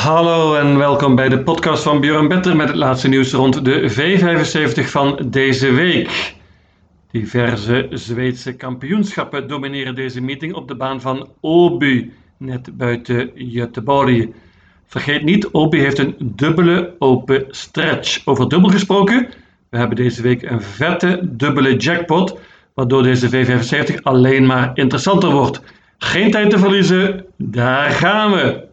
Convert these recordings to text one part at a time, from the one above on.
Hallo en welkom bij de podcast van Björn Better met het laatste nieuws rond de V75 van deze week. Diverse Zweedse kampioenschappen domineren deze meeting op de baan van Åby, net buiten Göteborg. Vergeet niet, Åby heeft een dubbele open stretch. Over dubbel gesproken, we hebben deze week een vette dubbele jackpot, waardoor deze V75 alleen maar interessanter wordt. Geen tijd te verliezen, daar gaan we!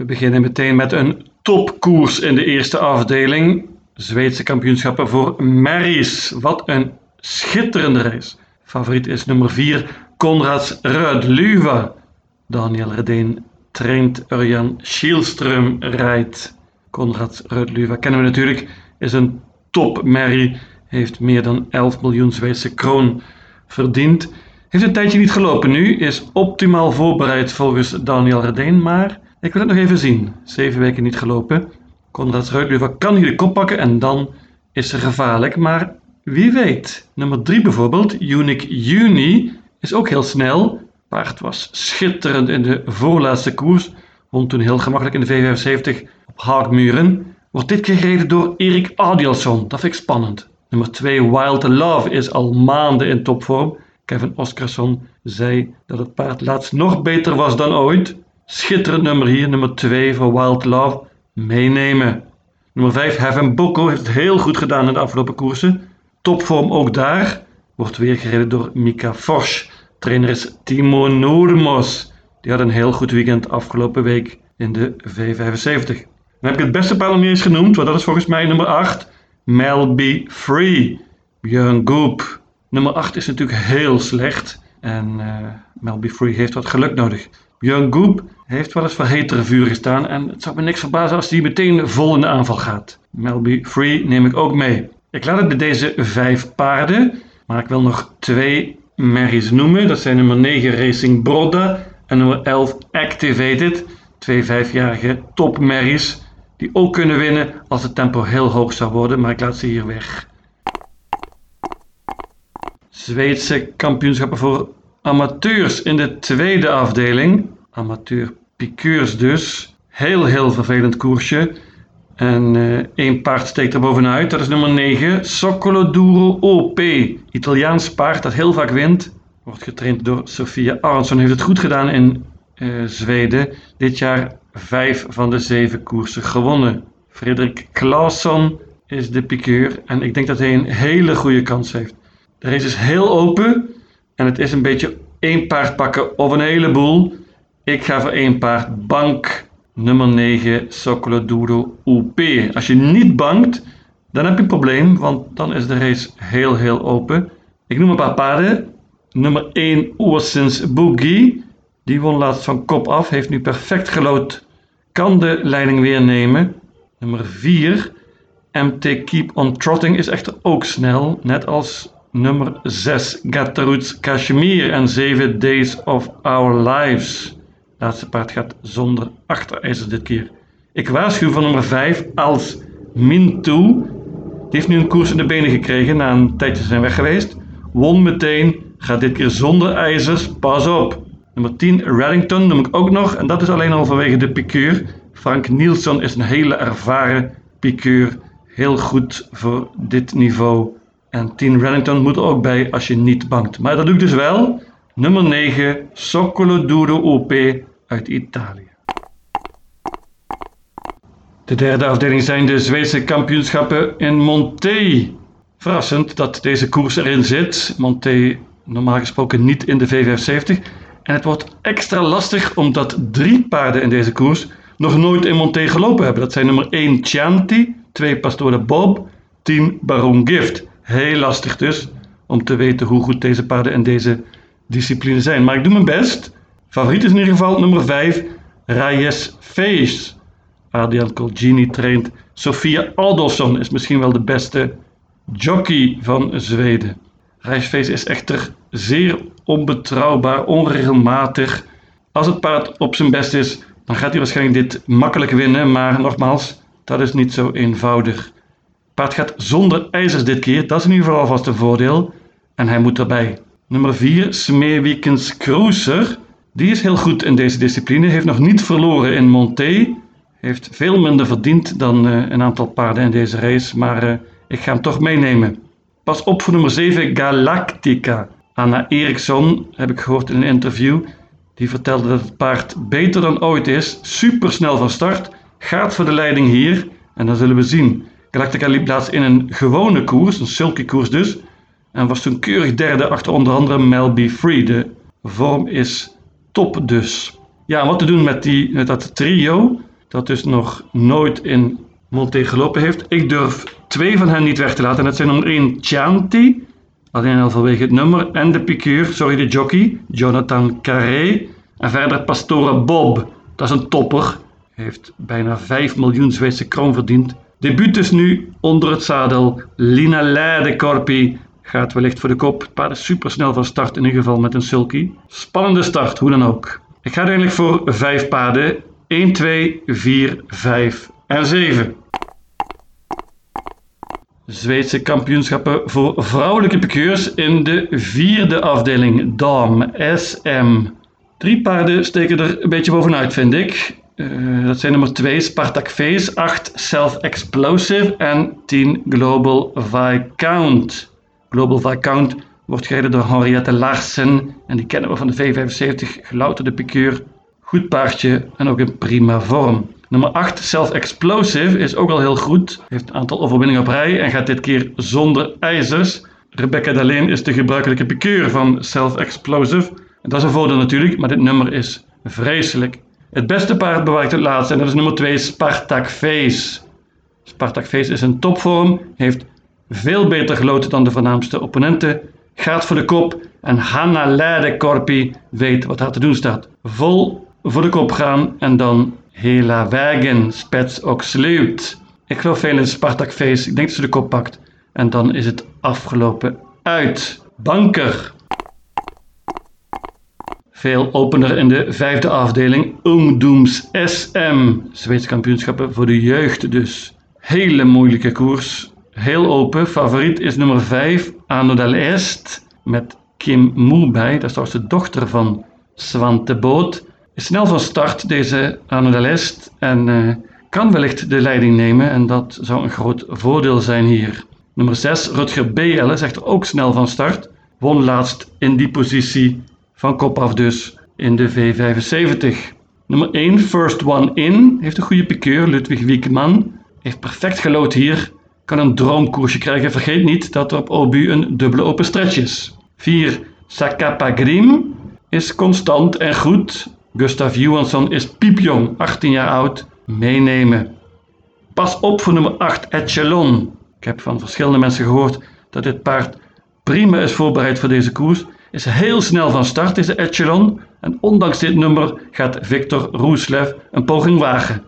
We beginnen meteen met een topkoers in de eerste afdeling. Zweedse kampioenschappen voor Maries. Wat een schitterende race. Favoriet is nummer 4, Konrads Rödluva. Daniel Redeen traint, Örjan Kielström rijdt. Konrads Rödluva kennen we natuurlijk, is een top Mary. Heeft meer dan 11 miljoen Zweedse kroon verdiend. Heeft een tijdje niet gelopen nu, is optimaal voorbereid volgens Daniel Redeen, maar ik wil het nog even zien. Zeven weken niet gelopen. Konrad Ruitluver kan hier de kop pakken en dan is ze gevaarlijk. Maar wie weet. Nummer 3 bijvoorbeeld, Unique Juni, is ook heel snel. Paard was schitterend in de voorlaatste koers. Won toen heel gemakkelijk in de V75 op Haagmuren. Wordt dit keer gereden door Erik Adielson. Dat vind ik spannend. Nummer 2, Wild Love, is al maanden in topvorm. Kevin Oscarsson zei dat het paard laatst nog beter was dan ooit. Schitterend nummer hier, nummer 2 voor Wild Love. Meenemen. Nummer 5, Heaven Boko, heeft het heel goed gedaan in de afgelopen koersen. Topvorm ook daar. Wordt weer gereden door Mika Forsch. Trainer is Timo Noormos. Die had een heel goed weekend afgelopen week in de V75. Dan heb ik het beste niet eens genoemd, want dat is volgens mij nummer 8. Melby Free. Björn Goop. Nummer 8 is natuurlijk heel slecht. En uh, Melby Free heeft wat geluk nodig. Björn Goop heeft wel eens voor hetere vuur gestaan en het zou me niks verbazen als hij meteen vol in de aanval gaat. Melby Free neem ik ook mee. Ik laat het bij deze vijf paarden, maar ik wil nog twee merries noemen. Dat zijn nummer 9 Racing Brodda en nummer 11 Activated. Twee vijfjarige topmerries die ook kunnen winnen als het tempo heel hoog zou worden, maar ik laat ze hier weg. Zweedse kampioenschappen voor amateurs in de tweede afdeling. Amateur piqueurs dus. Heel, heel vervelend koersje. En uh, één paard steekt er bovenuit. Dat is nummer 9. Soccolo Duro OP. Italiaans paard dat heel vaak wint. Wordt getraind door Sofia Aronsson. Heeft het goed gedaan in uh, Zweden. Dit jaar vijf van de zeven koersen gewonnen. Frederik Claesson is de piqueur. En ik denk dat hij een hele goede kans heeft. De race is heel open. En het is een beetje één paard pakken of een heleboel. Ik ga voor één paard bank nummer 9 Duro UP. Als je niet bankt, dan heb je een probleem, want dan is de race heel heel open. Ik noem een paar paarden. Nummer 1 Oersens Boogie. Die won laatst van kop af, heeft nu perfect gelood. Kan de leiding weer nemen. Nummer 4 MT Keep on Trotting is echter ook snel, net als nummer 6 Gatteruts Kashmir en 7 Days of Our Lives. Laatste paard gaat zonder achterijzers dit keer. Ik waarschuw van nummer 5 als Mintu. Die heeft nu een koers in de benen gekregen na een tijdje zijn weg geweest. Won meteen, gaat dit keer zonder ijzers, pas op. Nummer 10 Reddington noem ik ook nog en dat is alleen al vanwege de piqueur. Frank Nielsen is een hele ervaren piqueur. Heel goed voor dit niveau. En 10 Reddington moet er ook bij als je niet bangt. Maar dat lukt dus wel. Nummer 9 Soccolo Duro OP uit Italië. De derde afdeling zijn de Zweedse kampioenschappen in Monté. Verrassend dat deze koers erin zit. Monté normaal gesproken niet in de V75. En het wordt extra lastig omdat drie paarden in deze koers nog nooit in Monté gelopen hebben. Dat zijn nummer 1 Chianti, 2 Pastore Bob, 10 Baron Gift. Heel lastig dus om te weten hoe goed deze paarden in deze discipline zijn. Maar ik doe mijn best. Favoriet is in ieder geval nummer 5, Reyes Face. Adrian Colgini traint. Sofia Adolfsson is misschien wel de beste jockey van Zweden. Reyes Face is echter zeer onbetrouwbaar, onregelmatig. Als het paard op zijn best is, dan gaat hij waarschijnlijk dit makkelijk winnen. Maar nogmaals, dat is niet zo eenvoudig. Paard gaat zonder ijzers dit keer, dat is ieder geval alvast een voordeel. En hij moet erbij. Nummer 4, Smeerwiekens Cruiser. Die is heel goed in deze discipline, heeft nog niet verloren in Monté. Heeft veel minder verdiend dan uh, een aantal paarden in deze race, maar uh, ik ga hem toch meenemen. Pas op voor nummer 7, Galactica. Anna Eriksson, heb ik gehoord in een interview, die vertelde dat het paard beter dan ooit is, super snel van start, gaat voor de leiding hier en dan zullen we zien. Galactica liep laatst in een gewone koers, een sulky koers dus, en was toen keurig derde achter onder andere Melby Free. De vorm is top dus. Ja, wat te doen met, die, met dat trio, dat dus nog nooit in Monté gelopen heeft. Ik durf twee van hen niet weg te laten. En dat zijn nummer 1 Chianti, alleen al vanwege het nummer, en de piqueur, sorry de jockey, Jonathan Carré. En verder Pastore Bob, dat is een topper, heeft bijna 5 miljoen Zweedse kroon verdiend. Debuut is nu onder het zadel. Lina Leidekorpi gaat wellicht voor de kop. Het paard is supersnel van start, in ieder geval met een sulky. Spannende start, hoe dan ook. Ik ga uiteindelijk voor 5 paarden. 1, 2, 4, 5 en 7. Zweedse kampioenschappen voor vrouwelijke piqueurs in de vierde afdeling, Dam SM. Drie paarden steken er een beetje bovenuit, vind ik. Uh, dat zijn nummer 2 Spartak Face, 8 Self Explosive en 10 Global Viscount. Global Viscount wordt gereden door Henriette Larsen en die kennen we van de V75 gelouterde piqueur. Goed paardje en ook in prima vorm. Nummer 8, Self Explosive, is ook al heel goed. Heeft een aantal overwinningen op rij en gaat dit keer zonder ijzers. Rebecca Daleen is de gebruikelijke piqueur van Self Explosive. En dat is een voordeel natuurlijk, maar dit nummer is vreselijk. Het beste paard bewaakt het laatste en dat is nummer 2, Spartak Face. Is in topvorm, heeft veel beter geloten dan de voornaamste opponenten, gaat voor de kop en Hanna Leidekorpi weet wat haar te doen staat. Vol voor de kop gaan en dan Hela Wagen, Spets ook sleut. Ik geloof veel in Spartak Face, ik denk dat ze de kop pakt. En dan is het afgelopen uit. Banker. Veel opener in de vijfde afdeling. Ungdoms SM. Zweedse kampioenschappen voor de jeugd dus. Hele moeilijke koers. Heel open. Favoriet is nummer 5, Ano Est. Met Kim Moe bij. Dat is trouwens de dochter van Swante Boot. Is snel van start deze Ano del Est. En uh, kan wellicht de leiding nemen. En dat zou een groot voordeel zijn hier. Nummer 6, Rutger BL, is echter ook snel van start. Won laatst in die positie van kop af dus in de V75. Nummer 1, First One In, heeft een goede piqueur, Ludwig Wiekman. Heeft perfect gelood hier, kan een droomkoersje krijgen. Vergeet niet dat er op Obu een dubbele open stretch is. 4, Sakapa Grim is constant en goed. Gustav Johansson is piepjong, 18 jaar oud. Meenemen. Pas op voor nummer 8, Echelon. Ik heb van verschillende mensen gehoord dat dit paard prima is voorbereid voor deze koers is heel snel van start, deze echelon. En ondanks dit nummer gaat Victor Roeslev een poging wagen.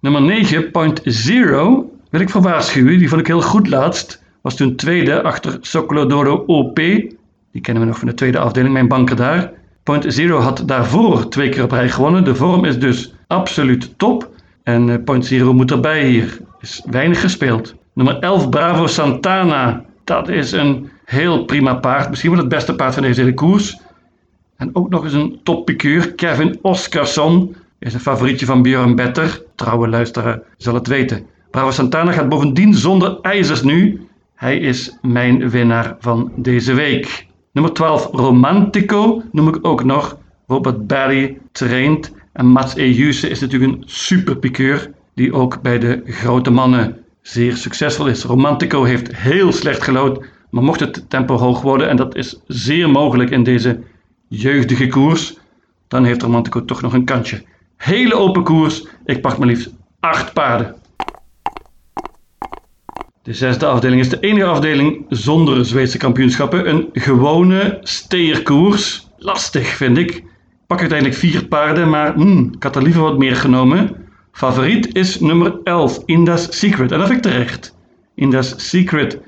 Nummer 9, Point Zero, wil ik voor waarschuwen. Die vond ik heel goed laatst. Was toen tweede achter Sokolodoro OP. Die kennen we nog van de tweede afdeling, mijn banker daar. Point Zero had daarvoor twee keer op rij gewonnen. De vorm is dus absoluut top. En eh, Point Zero moet erbij hier. Is weinig gespeeld. Nummer 11, Bravo Santana. Dat is een heel prima paard. Misschien wel het beste paard van deze hele koers. En ook nog eens een toppikeur. Kevin Oscarsson is een favorietje van Björn Better. Trouwe luisteraar zal het weten. Bravo Santana gaat bovendien zonder ijzers nu. Hij is mijn winnaar van deze week. Nummer 12 Romantico noem ik ook nog. Robert Barry traint. En Mats Ejuse is natuurlijk een superpikeur die ook bij de grote mannen zeer succesvol is. Romantico heeft heel slecht gelood, maar mocht het tempo hoog worden, en dat is zeer mogelijk in deze jeugdige koers, dan heeft Romantico toch nog een kantje. Hele open koers, ik pak maar liefst acht paarden. De zesde afdeling is de enige afdeling zonder Zweedse kampioenschappen. Een gewone steerkoers. Lastig vind ik. Pak uiteindelijk vier paarden, maar hmm, ik had er liever wat meer genomen. Favoriet is nummer 11, Inda's Secret. En dat vind ik terecht. Inda's Secret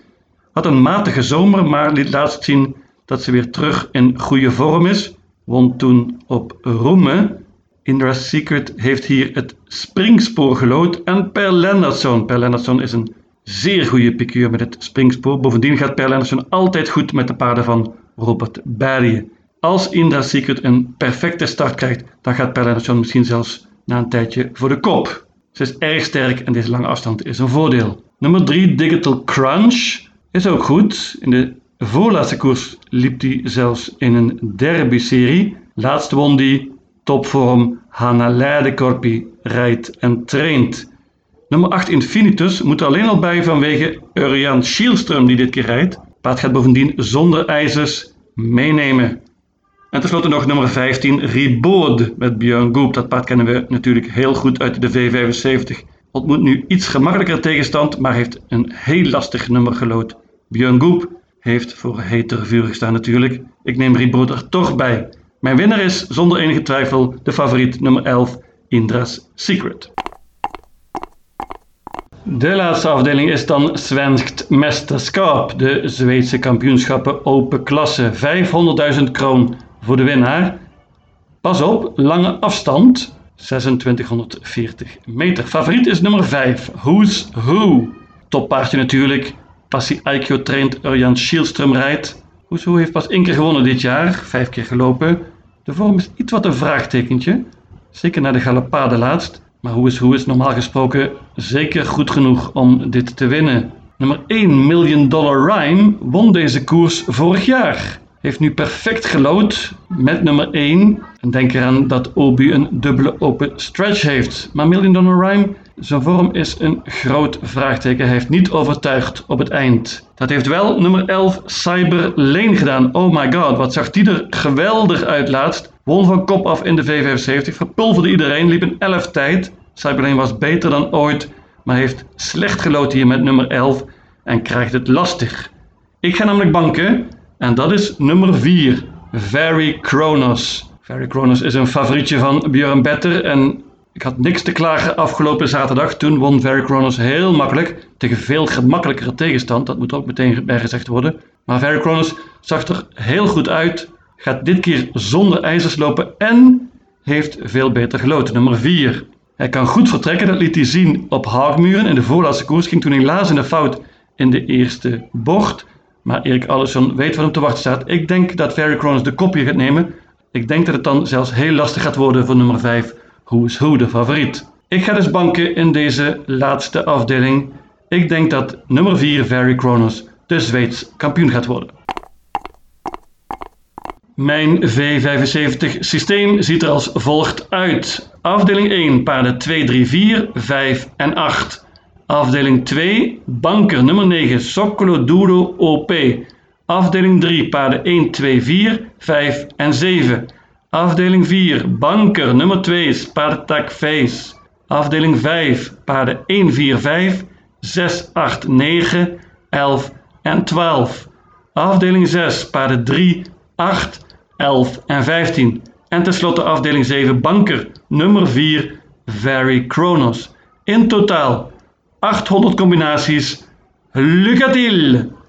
had een matige zomer, maar liet laatst zien dat ze weer terug in goede vorm is. Won toen op Roemen. Inda's Secret heeft hier het springspoor gelood. En Per Lennartson. Per Lennartson is een zeer goede piqueur met het springspoor. Bovendien gaat Per Lennartson altijd goed met de paarden van Robert Barry. Als Indra Secret een perfecte start krijgt, dan gaat Perla misschien zelfs na een tijdje voor de kop. Ze is erg sterk en deze lange afstand is een voordeel. Nummer 3, Digital Crunch, is ook goed. In de voorlaatste koers liep hij zelfs in een derby-serie. Laatst won die topvorm Hanna Leidekorpi rijdt en traint. Nummer 8 Infinitus moet er alleen al bij vanwege Urian Schielström die dit keer rijdt. Paard gaat bovendien zonder ijzers meenemen. En tenslotte nog nummer 15 Ribaud met Björn Goop. Dat paard kennen we natuurlijk heel goed uit de V75. Ontmoet nu iets gemakkelijker tegenstand, maar heeft een heel lastig nummer gelood. Björn Goop heeft voor heter vuur gestaan natuurlijk. Ik neem Ribaud er toch bij. Mijn winnaar is zonder enige twijfel de favoriet nummer 11 Indra's Secret. De laatste afdeling is dan Svenskt Mästerskap, de Zweedse kampioenschappen open klasse. 500.000 kroon voor de winnaar. Pas op, lange afstand, 2640 meter. Favoriet is nummer 5, Who's Who. Toppaardje natuurlijk, Passie Aikjo traint, Urjan Schielström rijdt. Who's Who heeft pas één keer gewonnen dit jaar, vijf keer gelopen. De vorm is iets wat een vraagtekentje, zeker naar de Galopade laatst. Maar is hoe is normaal gesproken zeker goed genoeg om dit te winnen. Nummer 1 Million Dollar Rhyme won deze koers vorig jaar. Heeft nu perfect gelood met nummer 1. En denk eraan dat Obi een dubbele open stretch heeft. Maar Million Dollar Rhyme, zijn vorm is een groot vraagteken. Hij heeft niet overtuigd op het eind. Dat heeft wel nummer 11 Cyber Lane gedaan. Oh my god, wat zag die er geweldig uit laatst. Won van kop af in de V75, verpulverde iedereen, liep een 11 tijd. Cyberlane was beter dan ooit, maar heeft slecht geloten hier met nummer 11 en krijgt het lastig. Ik ga namelijk banken en dat is nummer 4, Very Kronos. Very Kronos is een favorietje van Björn Better en ik had niks te klagen afgelopen zaterdag. Toen won Very Kronos heel makkelijk tegen veel gemakkelijkere tegenstand. Dat moet ook meteen bijgezegd worden. Maar Very Kronos zag er heel goed uit. Gaat dit keer zonder ijzers lopen en heeft veel beter geloten. Nummer 4. Hij kan goed vertrekken, dat liet hij zien op Haagmuren. In de voorlaatste koers ging toen helaas in de fout in de eerste bocht. Maar Erik Allison weet wat hem te wachten staat. Ik denk dat Very Kronos de kopje gaat nemen. Ik denk dat het dan zelfs heel lastig gaat worden voor nummer 5. Who is Who, de favoriet. Ik ga dus banken in deze laatste afdeling. Ik denk dat nummer 4, Very Kronos, de Zweeds kampioen gaat worden. Mijn V75 systeem ziet er als volgt uit. Afdeling 1 paarden 2, 3, 4, 5 en 8. Afdeling 2 banker nummer 9 Soccolo Duro OP. Afdeling 3 paarden 1, 2, 4, 5 en 7. Afdeling 4 banker nummer 2 Spartak Face. Afdeling 5 paarden 1, 4, 5, 6, 8, 9, 11 en 12. Afdeling 6 paarden 3, 8, 11 en 15. En tenslotte afdeling 7 banker nummer 4 Very Kronos. In totaal 800 combinaties. Lucatil!